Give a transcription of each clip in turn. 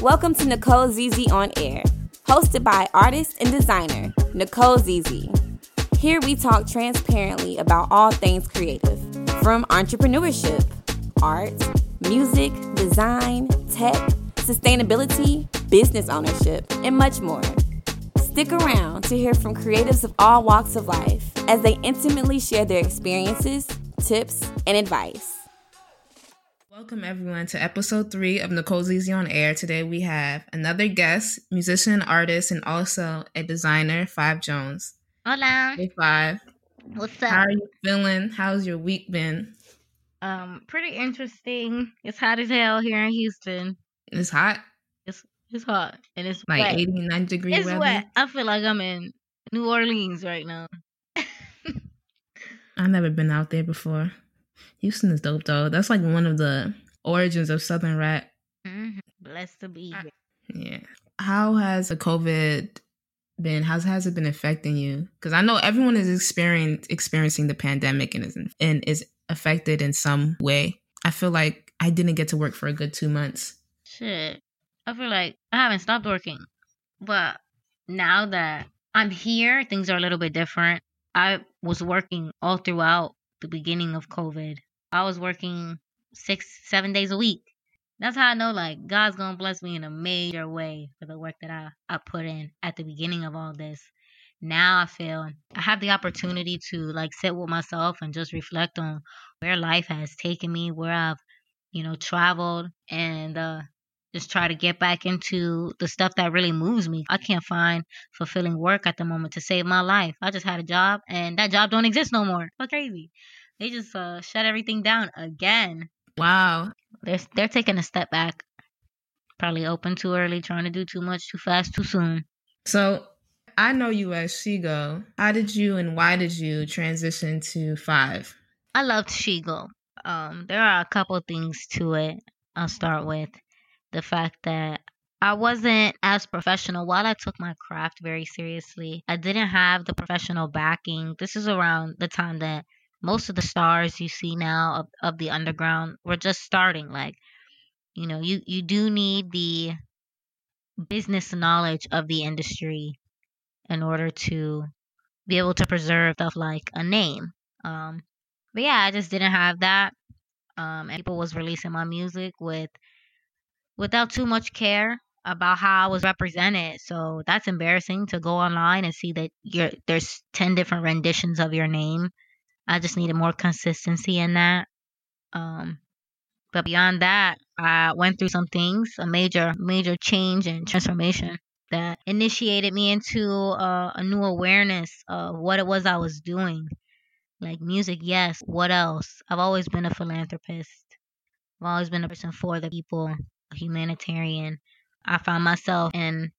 Welcome to Nicole ZZ on Air, hosted by artist and designer Nicole ZZ. Here we talk transparently about all things creative, from entrepreneurship, art, music, design, tech, sustainability, business ownership, and much more. Stick around to hear from creatives of all walks of life as they intimately share their experiences, tips, and advice. Welcome, everyone, to episode three of Nicole ZZ on Air. Today we have another guest, musician, artist, and also a designer, Five Jones. Hola. Hey, Five. What's up? How are you feeling? How's your week been? Um, pretty interesting. It's hot as hell here in Houston. It's hot, It's it's hot and it's like wet. 80, 90 degree it's weather. wet. I feel like I'm in New Orleans right now. I've never been out there before. Houston is dope, though. That's like one of the origins of Southern rap. hmm Blessed to be here. Yeah. How has the COVID been? How's has it been affecting you? Because I know everyone is experiencing experiencing the pandemic and is and is affected in some way. I feel like I didn't get to work for a good two months. Shit. I feel like I haven't stopped working. But now that I'm here, things are a little bit different. I was working all throughout the beginning of COVID. I was working six, seven days a week. That's how I know like God's gonna bless me in a major way for the work that I, I put in at the beginning of all this. Now I feel I have the opportunity to like sit with myself and just reflect on where life has taken me, where I've, you know, traveled and uh just try to get back into the stuff that really moves me. I can't find fulfilling work at the moment to save my life. I just had a job and that job don't exist no more. That's crazy. They just uh, shut everything down again. Wow. They're they're taking a step back. Probably open too early, trying to do too much too fast too soon. So I know you as Shigo. How did you and why did you transition to Five? I loved Shigo. Um, there are a couple things to it. I'll start with the fact that I wasn't as professional. While I took my craft very seriously, I didn't have the professional backing. This is around the time that most of the stars you see now of, of the underground were just starting. Like, you know, you, you do need the business knowledge of the industry in order to be able to preserve stuff like a name. Um, but yeah, I just didn't have that. Um, and people was releasing my music with without too much care about how I was represented. So that's embarrassing to go online and see that you're there's ten different renditions of your name. I just needed more consistency in that. Um, but beyond that, I went through some things, a major major change and transformation that initiated me into uh, a new awareness of what it was I was doing like music, yes. What else? I've always been a philanthropist. I've always been a person for the people, a humanitarian. I found myself in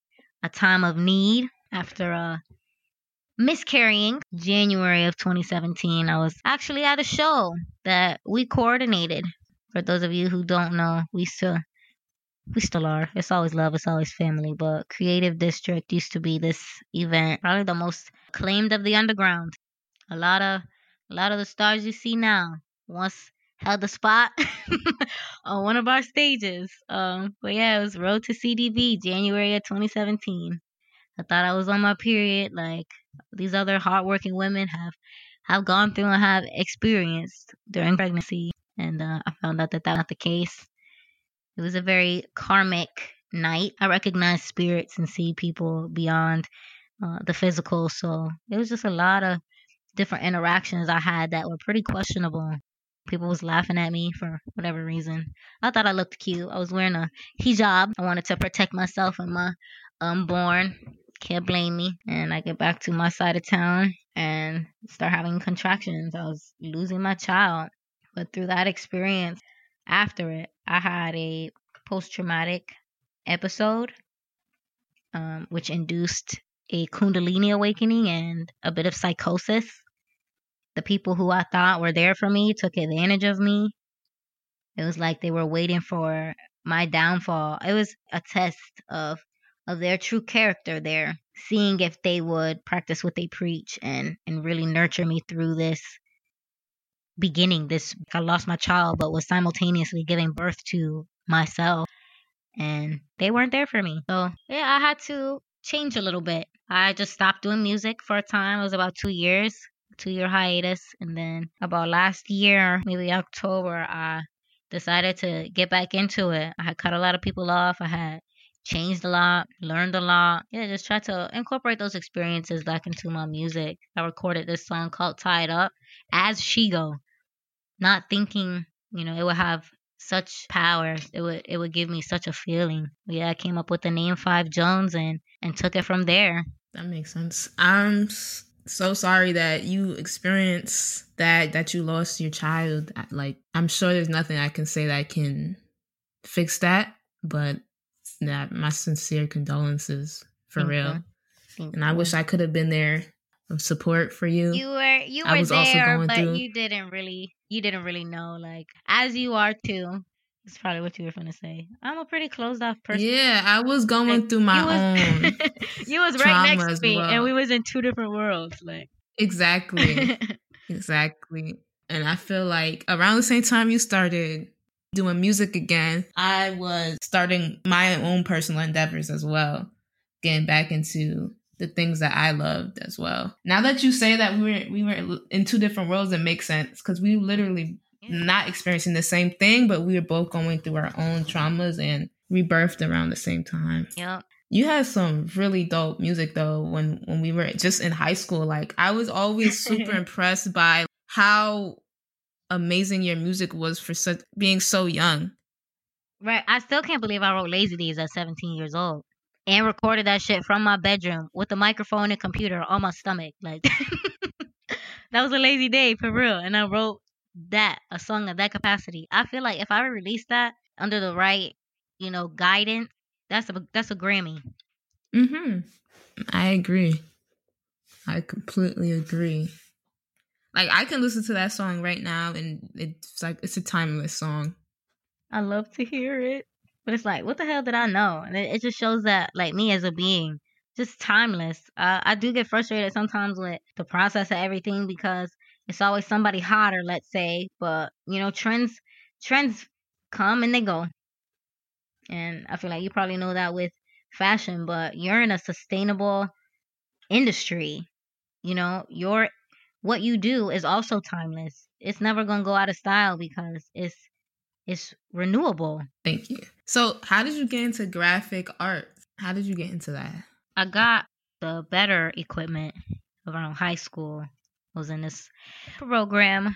a time of need after uh, miscarrying January of 2017. I was actually at a show that we coordinated. For those of you who don't know, we still we still are. It's always love, it's always family. But Creative District used to be this event, probably the most acclaimed of the underground. A lot of a lot of the stars you see now once held the spot on one of our stages. Um, but yeah, it was Road to CDB, January of 2017. I thought I was on my period, like these other hardworking women have have gone through and have experienced during pregnancy, and uh, I found out that that's not the case. It was a very karmic night. I recognized spirits and see people beyond uh, the physical, so it was just a lot of different interactions I had that were pretty questionable. People was laughing at me for whatever reason. I thought I looked cute. I was wearing a hijab. I wanted to protect myself and my unborn. Can't blame me. And I get back to my side of town and start having contractions. I was losing my child. But through that experience, after it, I had a post traumatic episode, um, which induced a Kundalini awakening and a bit of psychosis. The people who I thought were there for me took advantage of me. It was like they were waiting for my downfall. It was a test of of their true character there, seeing if they would practice what they preach and and really nurture me through this beginning. This I lost my child, but was simultaneously giving birth to myself. and they weren't there for me. So yeah, I had to change a little bit. I just stopped doing music for a time. It was about two years, two year hiatus, and then about last year, maybe October, I decided to get back into it. I had cut a lot of people off. I had changed a lot, learned a lot. Yeah, just try to incorporate those experiences back into my music. I recorded this song called Tied Up as Shigo, not thinking, you know, it would have such power. It would it would give me such a feeling. Yeah, I came up with the name Five Jones and and took it from there. That makes sense. I'm so sorry that you experienced that that you lost your child. Like I'm sure there's nothing I can say that can fix that, but that my sincere condolences for Thank real. you. And I wish I could have been there of support for you. you were you I were was also there, going but through- you didn't really you didn't really know like as you are too. That's probably what you were gonna say. I'm a pretty closed off person. yeah, I was going Like, through my you was, own. you was right next to me, well. and we was in two different worlds. Like exactly. Exactly. And I feel like around the same time you started doing music again, I was starting my own personal endeavors as well, getting back into the things that I loved as well. Now that you say that we were we were in two different worlds, it makes sense because we literally not experiencing the same thing, but we were both going through our own traumas and rebirthed around the same time. Yep. You had some really dope music though when when we were just in high school. Like I was always super impressed by how amazing your music was for such being so young. Right. I still can't believe I wrote Lazy Days at 17 years old and recorded that shit from my bedroom with a microphone and computer on my stomach. Like that was a lazy day for real. And I wrote that a song of that capacity. I feel like if I released that under the right, you know, guidance, that's a that's a Grammy. Mm-hmm. I agree. I completely agree. Like I can listen to that song right now and it's like it's a timeless song. I love to hear it. But it's like, what the hell did I know? And it, it just shows that, like, me as a being, just timeless. Uh, I do get frustrated sometimes with the process of everything because it's always somebody hotter, let's say. But, you know, trends trends come and they go. And I feel like you probably know that with fashion, but you're in a sustainable industry. You know, your what you do is also timeless. It's never gonna go out of style because it's it's renewable. Thank you. So how did you get into graphic art? How did you get into that? I got the better equipment around high school. I was in this program,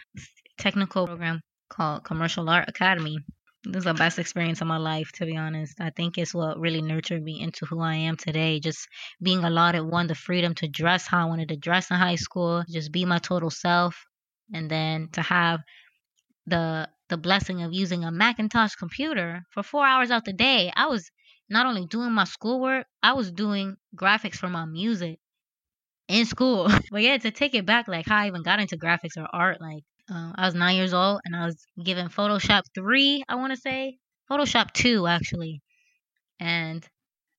technical program called Commercial Art Academy. This is the best experience of my life, to be honest. I think it's what really nurtured me into who I am today. Just being allotted one, the freedom to dress how I wanted to dress in high school, just be my total self, and then to have the the blessing of using a Macintosh computer for four hours out the day. I was not only doing my schoolwork, I was doing graphics for my music in school. but yeah, to take it back, like how I even got into graphics or art, like uh, I was nine years old and I was given Photoshop 3, I want to say. Photoshop 2, actually. And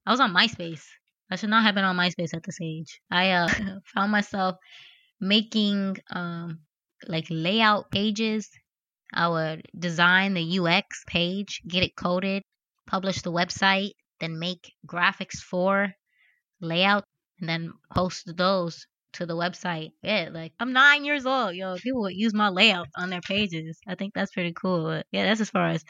I was on MySpace. I should not have been on MySpace at this age. I uh, found myself making um, like layout pages. I would design the UX page, get it coded, publish the website, then make graphics for layout, and then post those to the website. Yeah, like I'm nine years old, yo. People would use my layout on their pages. I think that's pretty cool. But yeah, that's as far as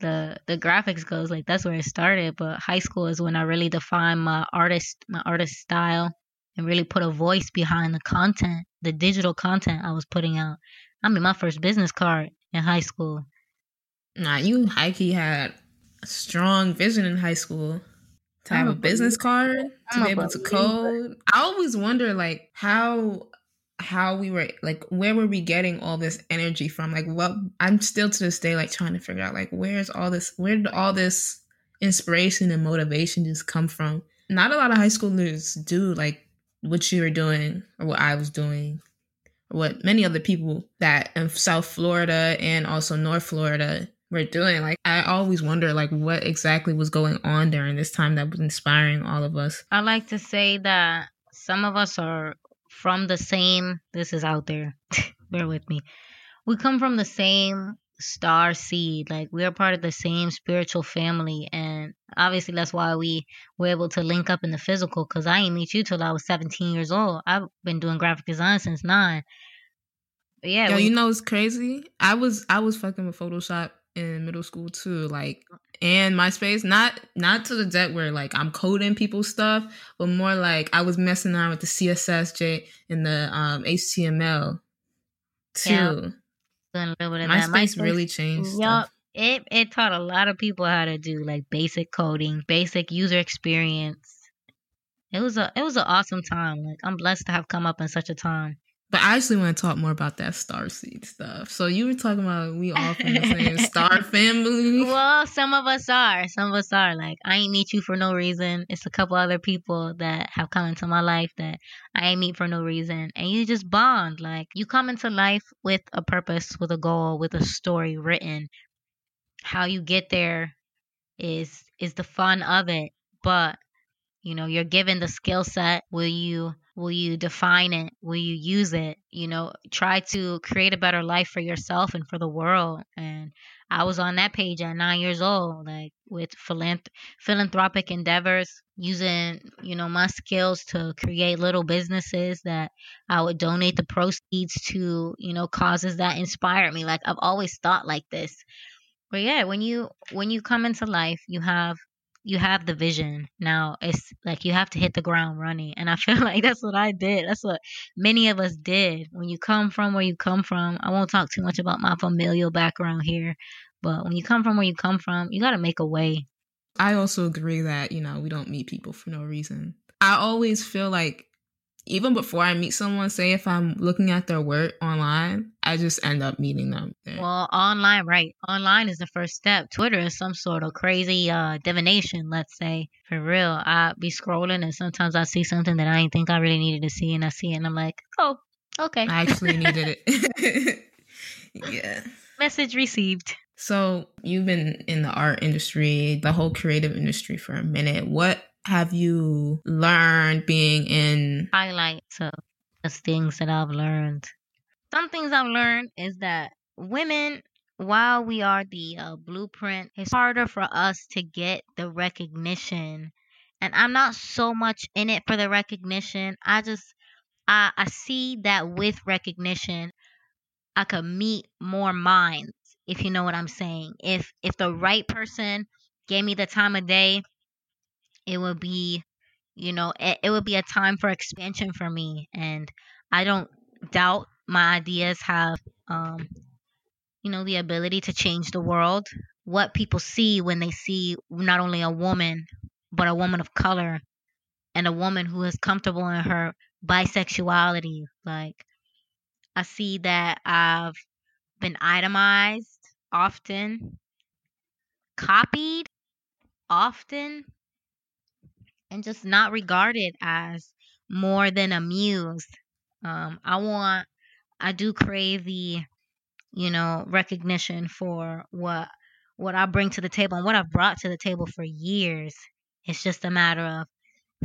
the the graphics goes. Like that's where it started. But high school is when I really defined my artist my artist style and really put a voice behind the content, the digital content I was putting out. I mean, my first business card in high school. Nah, you high key had a strong vision in high school to have a business card to I'm be able to code. I always wonder like how how we were like where were we getting all this energy from? Like what I'm still to this day like trying to figure out like where's all this where did all this inspiration and motivation just come from? Not a lot of high schoolers do like what you were doing or what I was doing or what many other people that in South Florida and also North Florida were doing. Like I always wonder like what exactly was going on during this time that was inspiring all of us. I like to say that some of us are from the same, this is out there, bear with me. We come from the same star seed. Like we are part of the same spiritual family. And obviously that's why we were able to link up in the physical because I didn't meet you till I was 17 years old. I've been doing graphic design since nine. But yeah, Yo, when- you know it's crazy. I was I was fucking with Photoshop in middle school too, like and MySpace. Not not to the depth where like I'm coding people's stuff, but more like I was messing around with the CSS, J and the um, HTML too. Yeah, doing a little bit of that. MySpace really changed. Stuff. It it taught a lot of people how to do like basic coding, basic user experience. It was a it was an awesome time. Like I'm blessed to have come up in such a time. But I actually want to talk more about that star seed stuff. So you were talking about we all from the same star family. Well, some of us are. Some of us are. Like I ain't meet you for no reason. It's a couple other people that have come into my life that I ain't meet for no reason. And you just bond. Like you come into life with a purpose, with a goal, with a story written. How you get there is is the fun of it. But you know, you're given the skill set. Will you will you define it? Will you use it? You know, try to create a better life for yourself and for the world. And I was on that page at nine years old, like with philanthrop- philanthropic endeavors, using you know my skills to create little businesses that I would donate the proceeds to, you know, causes that inspire me. Like I've always thought like this. But yeah, when you when you come into life, you have you have the vision. Now it's like you have to hit the ground running, and I feel like that's what I did. That's what many of us did. When you come from where you come from, I won't talk too much about my familial background here, but when you come from where you come from, you got to make a way. I also agree that, you know, we don't meet people for no reason. I always feel like even before I meet someone, say if I'm looking at their work online, I just end up meeting them there. Well, online, right? Online is the first step. Twitter is some sort of crazy uh divination, let's say. For real. I be scrolling and sometimes I see something that I didn't think I really needed to see and I see it and I'm like, oh, okay. I actually needed it. yeah. Message received. So you've been in the art industry, the whole creative industry for a minute. What have you learned being in highlights of the things that I've learned. Some things I've learned is that women, while we are the uh, blueprint, it's harder for us to get the recognition. And I'm not so much in it for the recognition. I just, I, I see that with recognition, I could meet more minds, if you know what I'm saying. If if the right person gave me the time of day, it would be you know it, it would be a time for expansion for me and i don't doubt my ideas have um you know the ability to change the world. What people see when they see not only a woman but a woman of color and a woman who is comfortable in her bisexuality. Like i see that i've been itemized often copied often and just not regarded as more than a muse. Um, I want, I do crave the, you know, recognition for what what I bring to the table and what I've brought to the table for years. It's just a matter of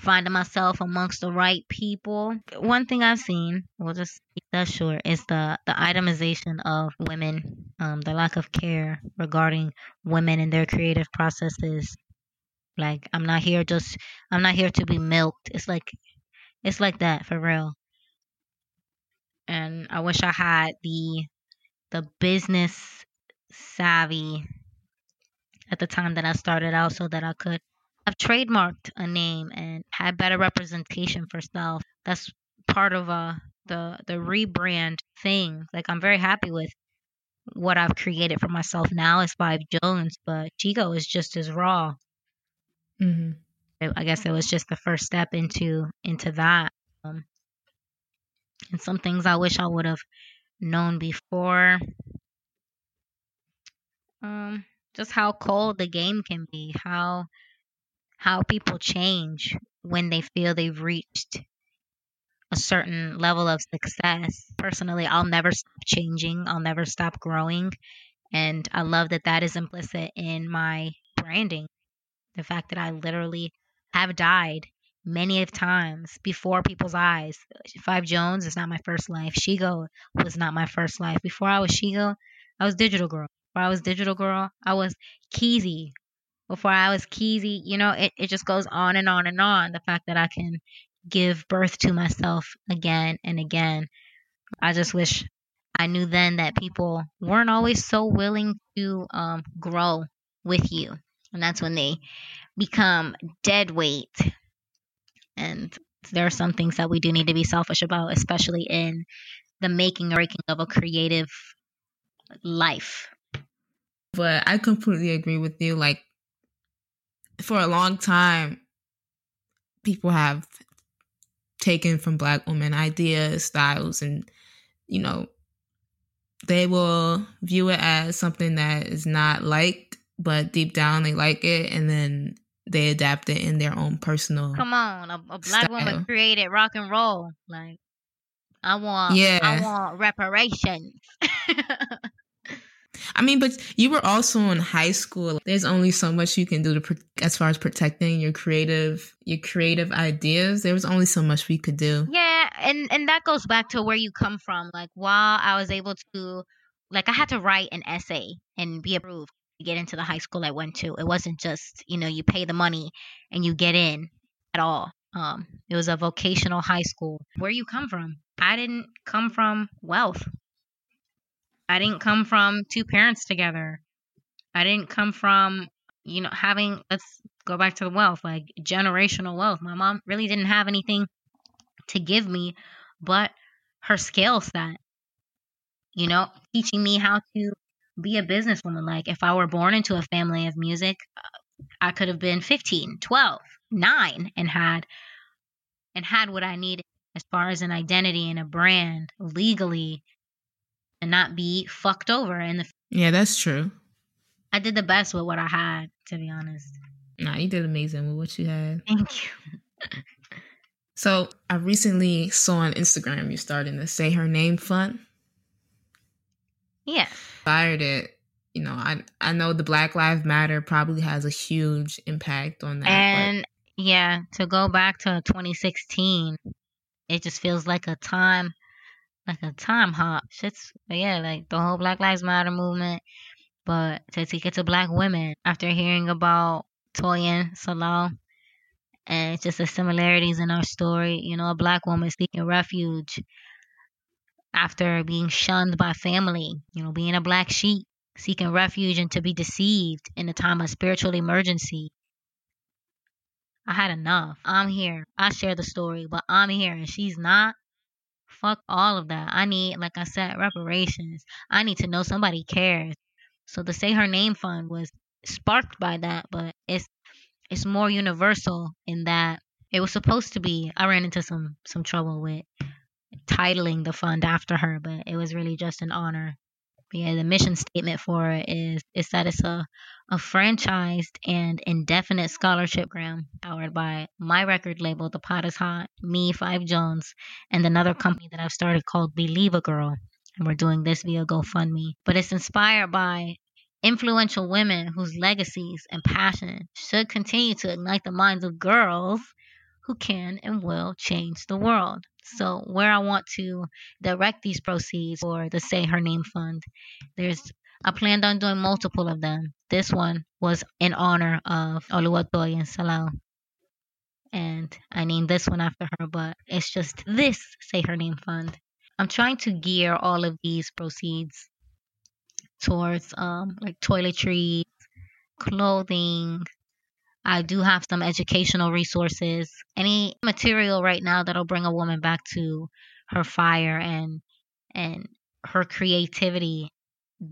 finding myself amongst the right people. One thing I've seen, we'll just keep that short, is the the itemization of women, um, the lack of care regarding women and their creative processes like I'm not here just I'm not here to be milked. It's like it's like that for real. And I wish I had the the business savvy at the time that I started out so that I could have trademarked a name and had better representation for self. That's part of uh the the rebrand thing. Like I'm very happy with what I've created for myself now as Five Jones, but Shigo is just as raw. Mm-hmm. I guess it was just the first step into into that. Um, and some things I wish I would have known before. Um, just how cold the game can be, how how people change when they feel they've reached a certain level of success. Personally, I'll never stop changing. I'll never stop growing, and I love that that is implicit in my branding the fact that I literally have died many of times before people's eyes. Five Jones is not my first life. Shigo was not my first life. Before I was Shigo, I was Digital Girl. Before I was Digital Girl, I was Keezy. before I was Keezy. You know, it, it just goes on and on and on. The fact that I can give birth to myself again and again. I just wish I knew then that people weren't always so willing to um, grow with you. And that's when they become dead weight. And there are some things that we do need to be selfish about, especially in the making or breaking of a creative life. But I completely agree with you. Like, for a long time, people have taken from Black women ideas, styles, and, you know, they will view it as something that is not liked, but deep down they like it. And then they adapt it in their own personal. Come on, a, a black style. woman created rock and roll. Like, I want, Yeah. I want reparations. I mean, but you were also in high school. There's only so much you can do to, as far as protecting your creative, your creative ideas. There was only so much we could do. Yeah, and and that goes back to where you come from. Like while I was able to like I had to write an essay and be approved get into the high school I went to. It wasn't just, you know, you pay the money and you get in at all. Um it was a vocational high school. Where you come from? I didn't come from wealth. I didn't come from two parents together. I didn't come from, you know, having let's go back to the wealth, like generational wealth. My mom really didn't have anything to give me, but her skill set, you know, teaching me how to be a businesswoman. Like, if I were born into a family of music, I could have been 15, 12, 9 and had and had what I needed as far as an identity and a brand legally and not be fucked over and the, Yeah, that's true. I did the best with what I had to be honest. Nah, you did amazing with what you had. Thank you. So I recently saw on Instagram you starting the Say Her Name Fund. Yeah. Fired it. You know, I I know the Black Lives Matter probably has a huge impact on that. but- And yeah, to go back to 2016, it just feels like a time, like a time hop. Shit's but yeah, like the whole Black Lives Matter movement. But to take it to black women after hearing about Toyin Salau and just the similarities in our story, you know, a black woman seeking refuge after being shunned by family, you know, being a black sheep, seeking refuge and to be deceived in a time of spiritual emergency. I had enough. I'm here. I share the story, but I'm here and she's not. Fuck all of that. I need, like I said, reparations. I need to know somebody cares. So the Say Her Name Fund was sparked by that, but it's it's more universal in that it was supposed to be. I ran into some some trouble with titling the fund after her, but it was really just an honor. But yeah, the mission statement for it is is that it's a a franchised and indefinite scholarship program powered by my record label, The Pot is Hot, me, Five Jones, and another company that I've started called Believe a Girl. And we're doing this via GoFundMe. But it's inspired by influential women whose legacies and passion should continue to ignite the minds of girls who can and will change the world. So, where I want to direct these proceeds for the Say Her Name Fund, there's I planned on doing multiple of them. This one was in honor of Oluwatoyin Salau. And I named this one after her, but it's just this Say Her Name Fund. I'm trying to gear all of these proceeds towards um like toiletries, clothing. I do have some educational resources. Any material right now that'll bring a woman back to her fire and and her creativity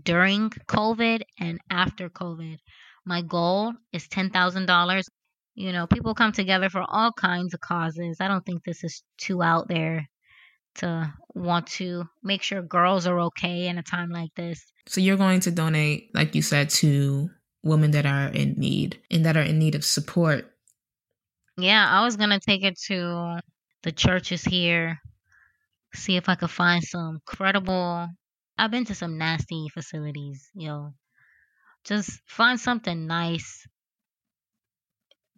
during COVID and after COVID. My goal is $10,000. You know, people come together for all kinds of causes. I don't think this is too out there to want to make sure girls are okay in a time like this. So you're going to donate, like you said, to women that are in need and that are in need of support. Yeah, I was gonna take it to the churches here, see if I could find some credible. I've been to some nasty facilities, yo. Just find something nice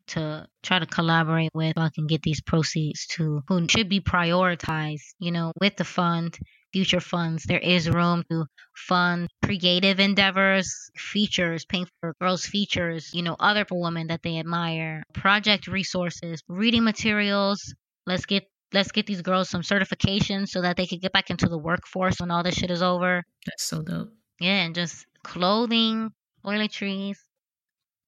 to try to collaborate with. So I can get these proceeds to who should be prioritized. You know, with the fund, future funds, there is room to fund creative endeavors, features, paying for girls' features, you know, other women that they admire, project resources, reading materials. Let's get let's get these girls some certifications so that they could get back into the workforce when all this shit is over. That's so dope. Yeah, and just clothing, toiletries,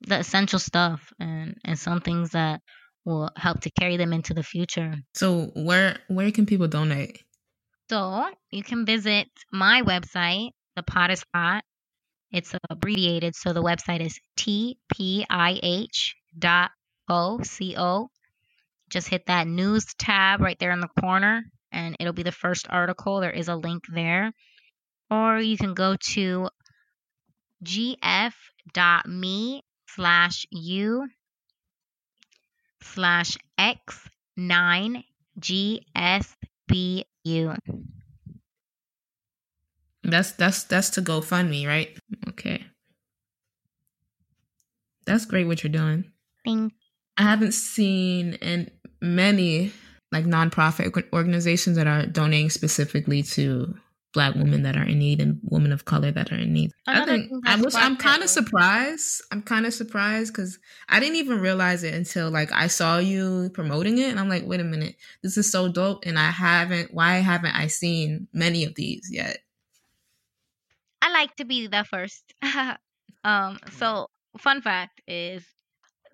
the essential stuff, and and some things that will help to carry them into the future. So where where can people donate? So you can visit my website, The Pot is Hot. It's abbreviated, so the website is tpih dot o-c-o. Just hit that news tab right there in the corner, and it'll be the first article. There is a link there. Or you can go to gf.me slash u slash x9 gsbu. That's that's that's to GoFundMe, right? Okay. That's great what you're doing. Thank I haven't seen in many like nonprofit organizations that are donating specifically to black women that are in need and women of color that are in need. I think thing I that's was I'm kind of surprised. I'm kind of surprised because I didn't even realize it until like I saw you promoting it and I'm like, wait a minute, this is so dope and I haven't why haven't I seen many of these yet? I like to be the first. um, so fun fact is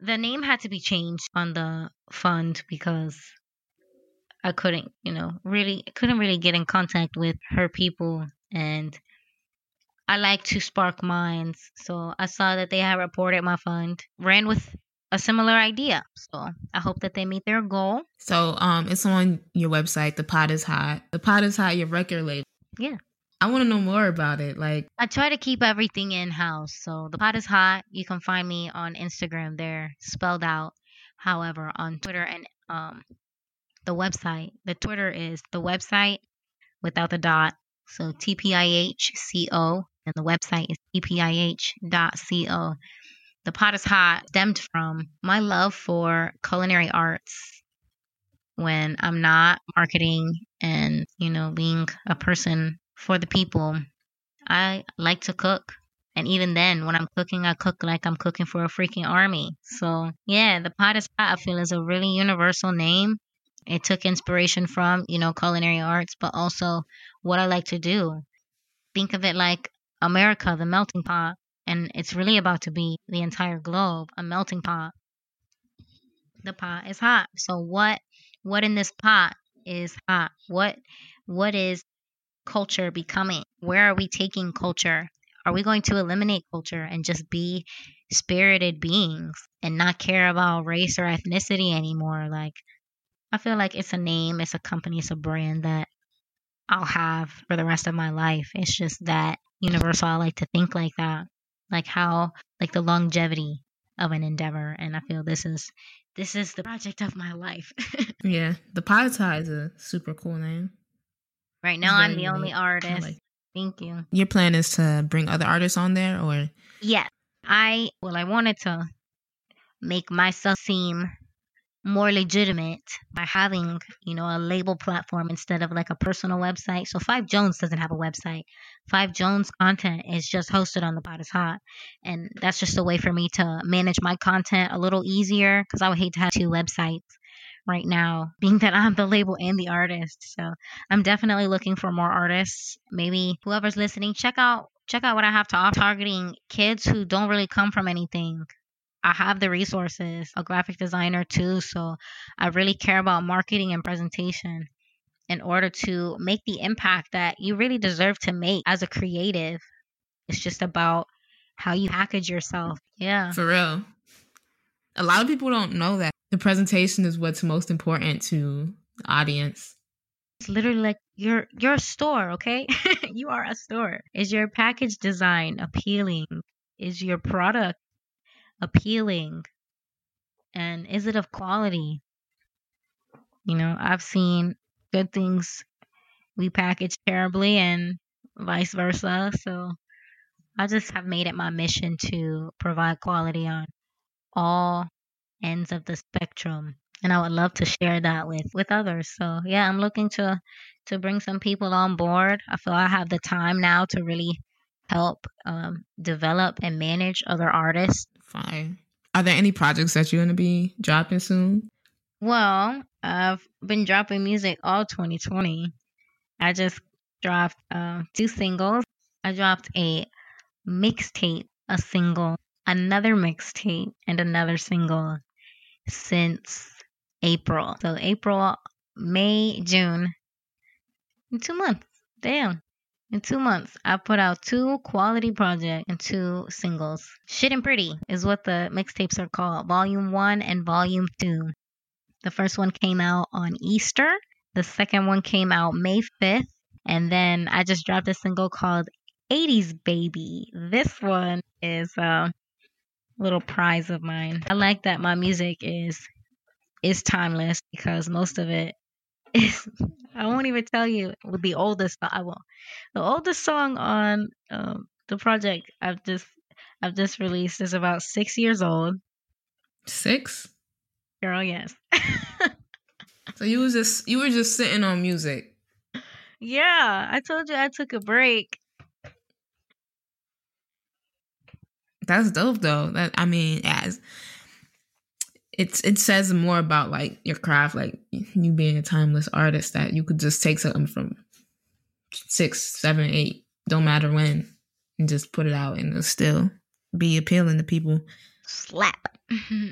the name had to be changed on the fund because I couldn't, you know, really couldn't really get in contact with her people and I like to spark minds. So I saw that they had reported my fund, ran with a similar idea. So I hope that they meet their goal. So um it's on your website, The Pot is Hot. The Pot is Hot, your record label. Yeah. I want to know more about it. Like I try to keep everything in house. So the pot is hot. You can find me on Instagram there, spelled out. However, on Twitter and um the website, the Twitter is the website without the dot. So TPIHCO and the website is TPIH.co. The pot is hot stemmed from my love for culinary arts when I'm not marketing and, you know, being a person for the people. I like to cook. And even then, when I'm cooking, I cook like I'm cooking for a freaking army. So, yeah, the pot is hot, I feel, is a really universal name. It took inspiration from, you know, culinary arts, but also what I like to do. Think of it like America, the melting pot. And it's really about to be the entire globe, a melting pot. The pot is hot. So what what in this pot is hot? What what is culture becoming? Where are we taking culture? Are we going to eliminate culture and just be spirited beings and not care about race or ethnicity anymore? Like, I feel like it's a name, it's a company, it's a brand that I'll have for the rest of my life. It's just that universal. I like to think like that, like how, like the longevity of an endeavor. And I feel this is this is the project of my life. yeah, The Pot is is a super cool name. right now, I'm the only unique. I artist. like- Thank you. Your plan is to bring other artists on there, or Yeah. I well I wanted to make myself seem more legitimate by having, you know, a label platform instead of like a personal website. So Five Jones doesn't have a website. Five Jones content is just hosted on the pot is hot. And that's just a way for me to manage my content a little easier because I would hate to have two websites right now, being that I'm the label and the artist. So I'm definitely looking for more artists. Maybe whoever's listening, check out check out what I have to offer targeting kids who don't really come from anything. I have the resources, a graphic designer too, so I really care about marketing and presentation in order to make the impact that you really deserve to make as a creative. It's just about how you package yourself. Yeah. for real. A lot of people don't know that the presentation is what's most important to the audience. It's literally like you're you're a store, okay? you are a store. Is your package design appealing? Is your product appealing? And is it of quality? You know, I've seen good things we package terribly and vice versa. So I just have made it my mission to provide quality on all ends of the spectrum and I would love to share that with with others. So yeah, I'm looking to to bring some people on board. I feel I have the time now to really help um, develop and manage other artists. Fine. Are there any projects that you're going to be dropping soon? Well, I've been dropping music all 2020. I just dropped uh, two singles. I dropped a mixtape, a single, another mixtape, and another single since April. So April, May, June. Two months. Damn. In two months, I put out two quality projects and two singles. Shit and Pretty is what the mixtapes are called. Volume 1 and Volume 2. The first one came out on Easter. The second one came out May 5th. And then I just dropped a single called 80s Baby. This one is a little prize of mine. I like that my music is is timeless because most of it I won't even tell you with the oldest I will the oldest song on um, the project I've just I've just released is about six years old. Six? Girl, yes. so you was just you were just sitting on music. Yeah, I told you I took a break. That's dope though. That I mean, as it's it says more about like your craft, like you being a timeless artist that you could just take something from six, seven, eight, don't matter when, and just put it out and it'll still be appealing to people. Slap.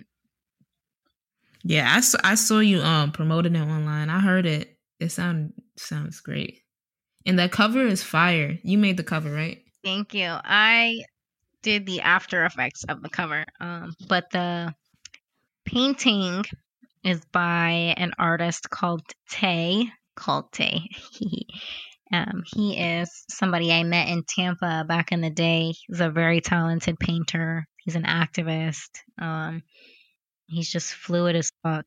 yeah, I saw I saw you um promoting it online. I heard it. It sound sounds great. And that cover is fire. You made the cover, right? Thank you. I did the after effects of the cover. Um, but the painting is by an artist called Tay. Called Tay. um, he is somebody I met in Tampa back in the day. He's a very talented painter. He's an activist. Um, he's just fluid as fuck.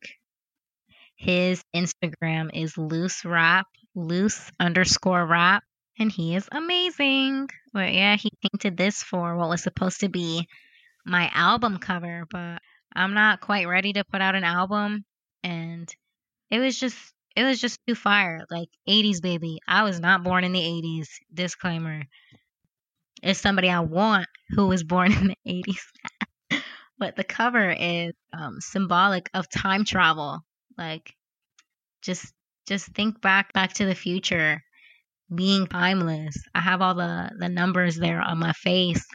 His Instagram is loose wrap, loose underscore wrap, and he is amazing. But yeah, he painted this for what was supposed to be my album cover, but I'm not quite ready to put out an album and it was just it was just too fire. Like 80s baby. I was not born in the 80s. Disclaimer. It's somebody I want who was born in the 80s. but the cover is um, symbolic of time travel. Like just just think back back to the future being timeless. I have all the the numbers there on my face.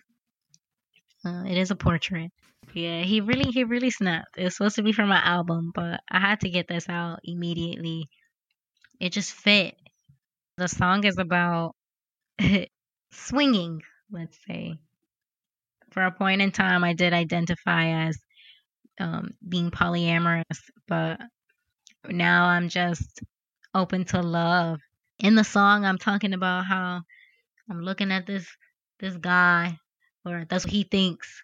Uh, it is a portrait. Yeah, he really he really snapped. It's supposed to be for my album, but I had to get this out immediately. It just fit. The song is about swinging, let's say. For a point in time, I did identify as um, being polyamorous, but now I'm just open to love in the song I'm talking about how I'm looking at this this guy or that's what he thinks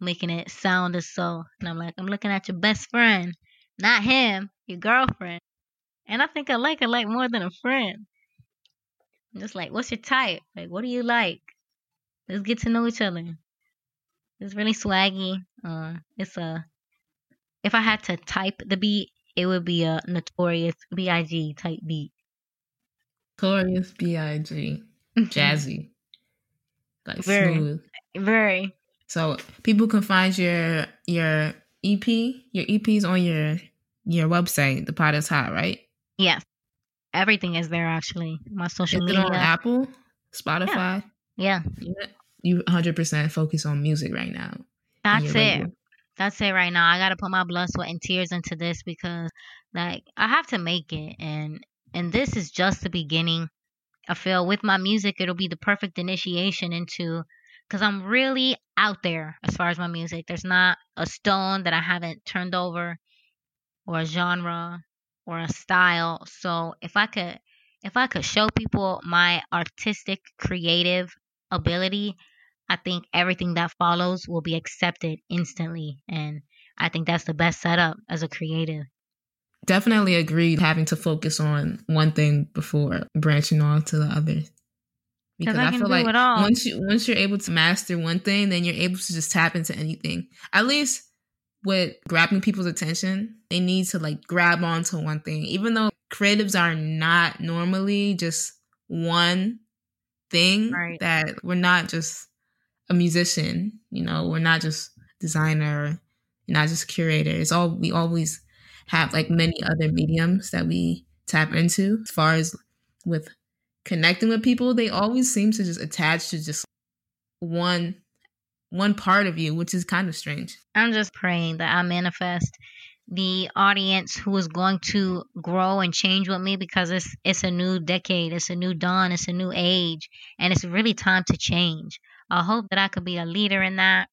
making it sound as so and I'm like I'm looking at your best friend not him your girlfriend and I think I like her like more than a friend I'm just like what's your type like what do you like let's get to know each other it's really swaggy uh it's a if I had to type the beat it would be a notorious big type beat Notorious B.I.G. Jazzy. Like very, smooth. Very. So people can find your your EP, your EPs on your your website, the pot is hot, right? Yes. Everything is there actually. My social is media. on Apple, Spotify. Yeah. yeah. You 100% focus on music right now. That's it. That's it right now. I got to put my blood, sweat, and tears into this because, like, I have to make it. And and this is just the beginning. I feel with my music, it'll be the perfect initiation into because I'm really out there as far as my music. There's not a stone that I haven't turned over or a genre or a style. So if I could if I could show people my artistic creative ability, I think everything that follows will be accepted instantly and I think that's the best setup as a creative definitely agreed having to focus on one thing before branching off to the others. Because I, I feel like once you once you're able to master one thing, then you're able to just tap into anything. At least with grabbing people's attention, they need to like grab onto one thing. Even though creatives are not normally just one thing Right. that we're not just a musician, you know, we're not just designer, not just curator. It's all we always have like many other mediums that we tap into as far as with connecting with people they always seem to just attach to just one one part of you which is kind of strange I'm just praying that I manifest the audience who is going to grow and change with me because it's it's a new decade, it's a new dawn, it's a new age, and it's really time to change. I hope that I could be a leader in that,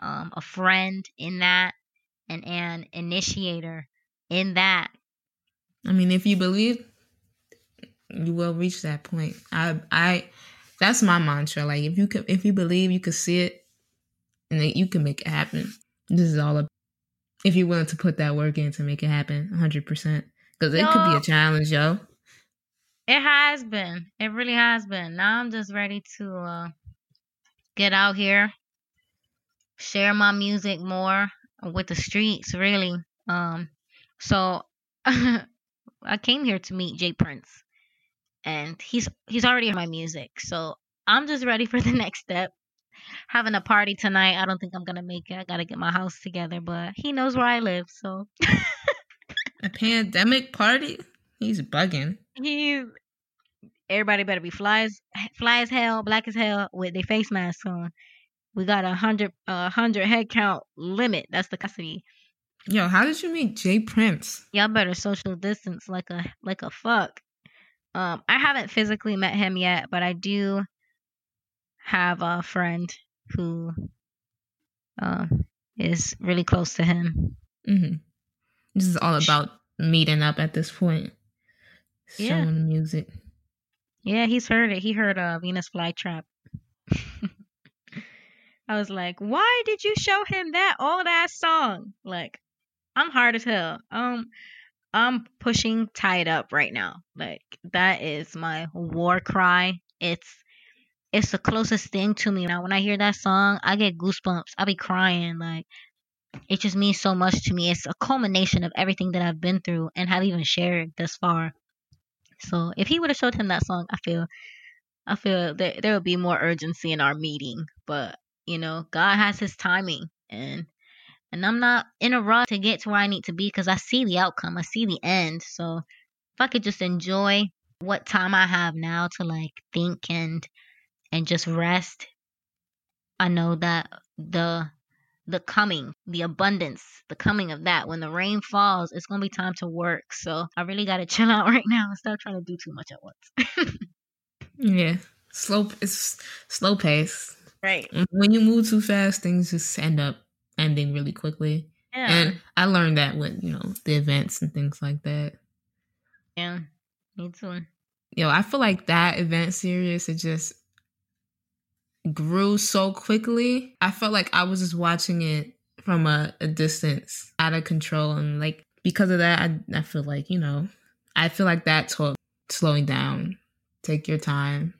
um, a friend in that, and an initiator in that. i mean if you believe you will reach that point i i that's my mantra like if you can if you believe you can see it and that you can make it happen this is all about if you're willing to put that work in to make it happen 100% because it could be a challenge yo It has been. It really has been. Now I'm just ready to uh, get out here, share my music more with the streets, really. Um, so I came here to meet Jay Prince, and he's he's already heard my music. So I'm just ready for the next step. Having a party tonight. I don't think I'm gonna make it. I gotta get my house together, but he knows where I live, so a pandemic party he's bugging He everybody better be fly as fly as hell, black as hell with their face masks on. We got a hundred a hundred head count limit. That's the capacity. yo how did you meet jay prince Y'all better social distance like a like a fuck. Um, I haven't physically met him yet, but I do have a friend who um is really close to him. hmm This is all about meeting up at this point. Yeah. Showing the music. Yeah, he's heard it. He heard uh, Venus Flytrap. I was like, why did you show him that old ass song? Like, I'm hard as hell. Um, I'm pushing tied up right now. Like, that is my war cry. It's it's the closest thing to me now. When I hear that song, I get goosebumps. I'll be crying. Like, it just means so much to me. It's a culmination of everything that I've been through and have even shared thus far. So if he would have showed him that song, I feel, I feel that there would be more urgency in our meeting. But you know, God has His timing, and and I'm not in a rush to get to where I need to be because I see the outcome, I see the end. So if I could just enjoy what time I have now to like think and and just rest, I know that the the coming, the abundance, the coming of that. When the rain falls, it's gonna be time to work. So I really gotta chill out right now and stop trying to do too much at once. Yeah. Slow it's slow pace. right. When you move too fast, things just end up ending really quickly. Yeah. And I learned that with, you know, the events and things like that. yeah. Me too. Yo, I feel like that event series it just grew so quickly. I felt like I was just watching it from a, a distance, out of control, and like because of that, I I feel like you know, I feel like that taught slowing down, take your time,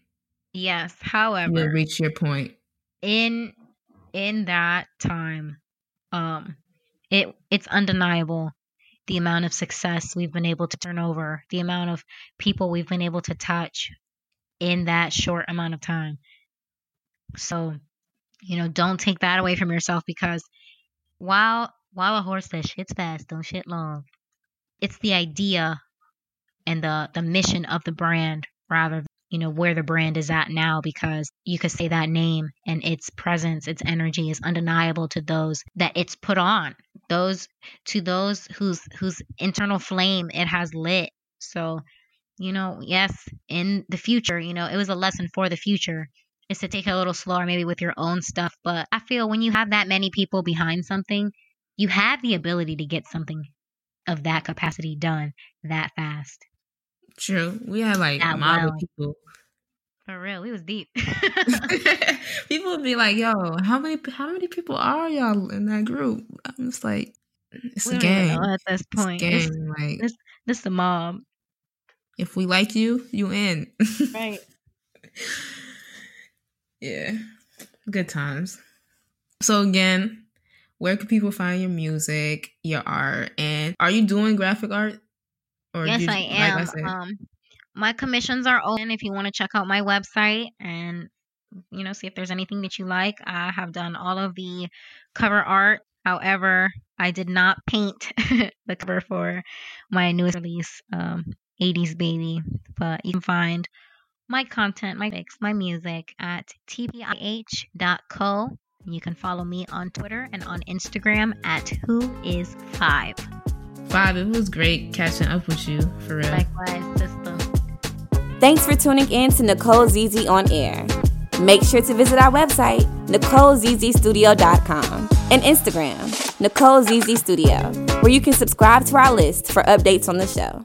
Yes. you'll However, reach your point. in in that time, um, it it's undeniable the amount of success we've been able to turn over, the amount of people we've been able to touch in that short amount of time. So, you know, don't take that away from yourself because while while a horse that shits fast don't shit long, it's the idea and the the mission of the brand rather than you know where the brand is at now because you could say that name and its presence its energy is undeniable to those that it's put on those to those whose whose internal flame it has lit. So you know yes in the future you know it was a lesson for the future. Is to take it a little slower maybe with your own stuff but i feel when you have that many people behind something you have the ability to get something of that capacity done that fast True, we had like That model well. people. for real we was deep people would be like, "Yo, how many how many people are y'all in that group?" I'm just like, "It's we a game. at this It's point It's- game. Like, this, this the mob if we like you, you in." right Yeah. Good times. So again, where can people find your music, your art, and are you doing graphic art? Or yes, I am. Like I um, my commissions are open if you want to check out my website and you know see if there's anything that you like. I have done all of the cover art. However, I did not paint the cover for my newest release, um, 80s Baby. But you can find my content, my pics, my music at tbih.co. You can follow me on Twitter and on Instagram at who is five. Bob, it was great catching up with you for real. Likewise, sister. Thanks for tuning in to Nicole ZZ on air. Make sure to visit our website, NicoleZZStudio.com, and Instagram, Nicole ZZ Studio, where you can subscribe to our list for updates on the show.